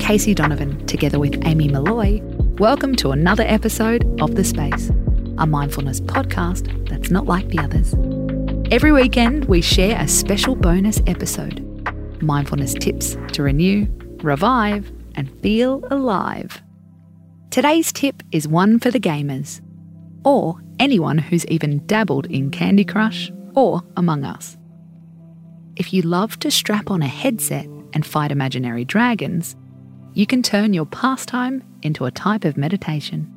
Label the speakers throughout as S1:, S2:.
S1: Casey Donovan, together with Amy Molloy. Welcome to another episode of The Space, a mindfulness podcast that's not like the others. Every weekend, we share a special bonus episode mindfulness tips to renew, revive, and feel alive. Today's tip is one for the gamers, or anyone who's even dabbled in Candy Crush or Among Us. If you love to strap on a headset and fight imaginary dragons, you can turn your pastime into a type of meditation.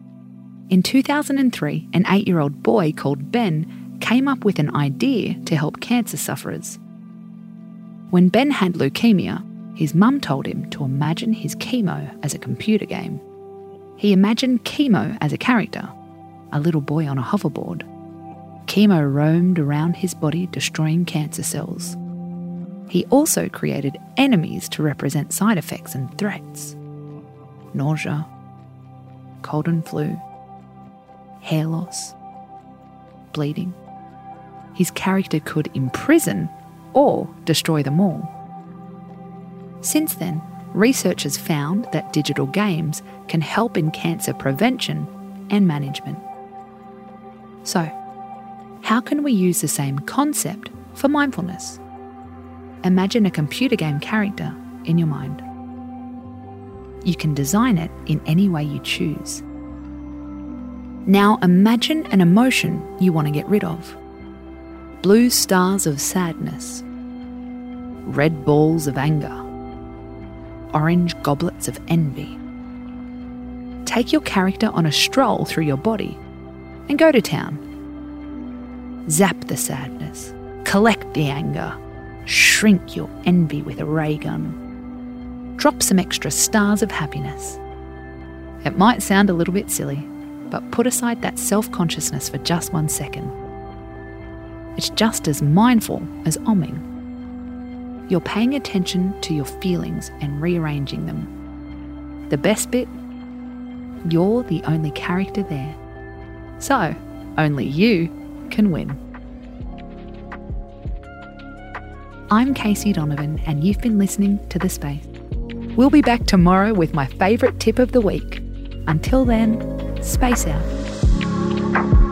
S1: In 2003, an eight year old boy called Ben came up with an idea to help cancer sufferers. When Ben had leukemia, his mum told him to imagine his chemo as a computer game. He imagined chemo as a character, a little boy on a hoverboard. Chemo roamed around his body, destroying cancer cells. He also created enemies to represent side effects and threats nausea, cold and flu, hair loss, bleeding. His character could imprison or destroy them all. Since then, researchers found that digital games can help in cancer prevention and management. So, how can we use the same concept for mindfulness? Imagine a computer game character in your mind. You can design it in any way you choose. Now imagine an emotion you want to get rid of blue stars of sadness, red balls of anger, orange goblets of envy. Take your character on a stroll through your body and go to town. Zap the sadness, collect the anger, Shrink your envy with a ray gun. Drop some extra stars of happiness. It might sound a little bit silly, but put aside that self consciousness for just one second. It's just as mindful as omming. You're paying attention to your feelings and rearranging them. The best bit? You're the only character there. So, only you can win. I'm Casey Donovan, and you've been listening to The Space. We'll be back tomorrow with my favourite tip of the week. Until then, space out.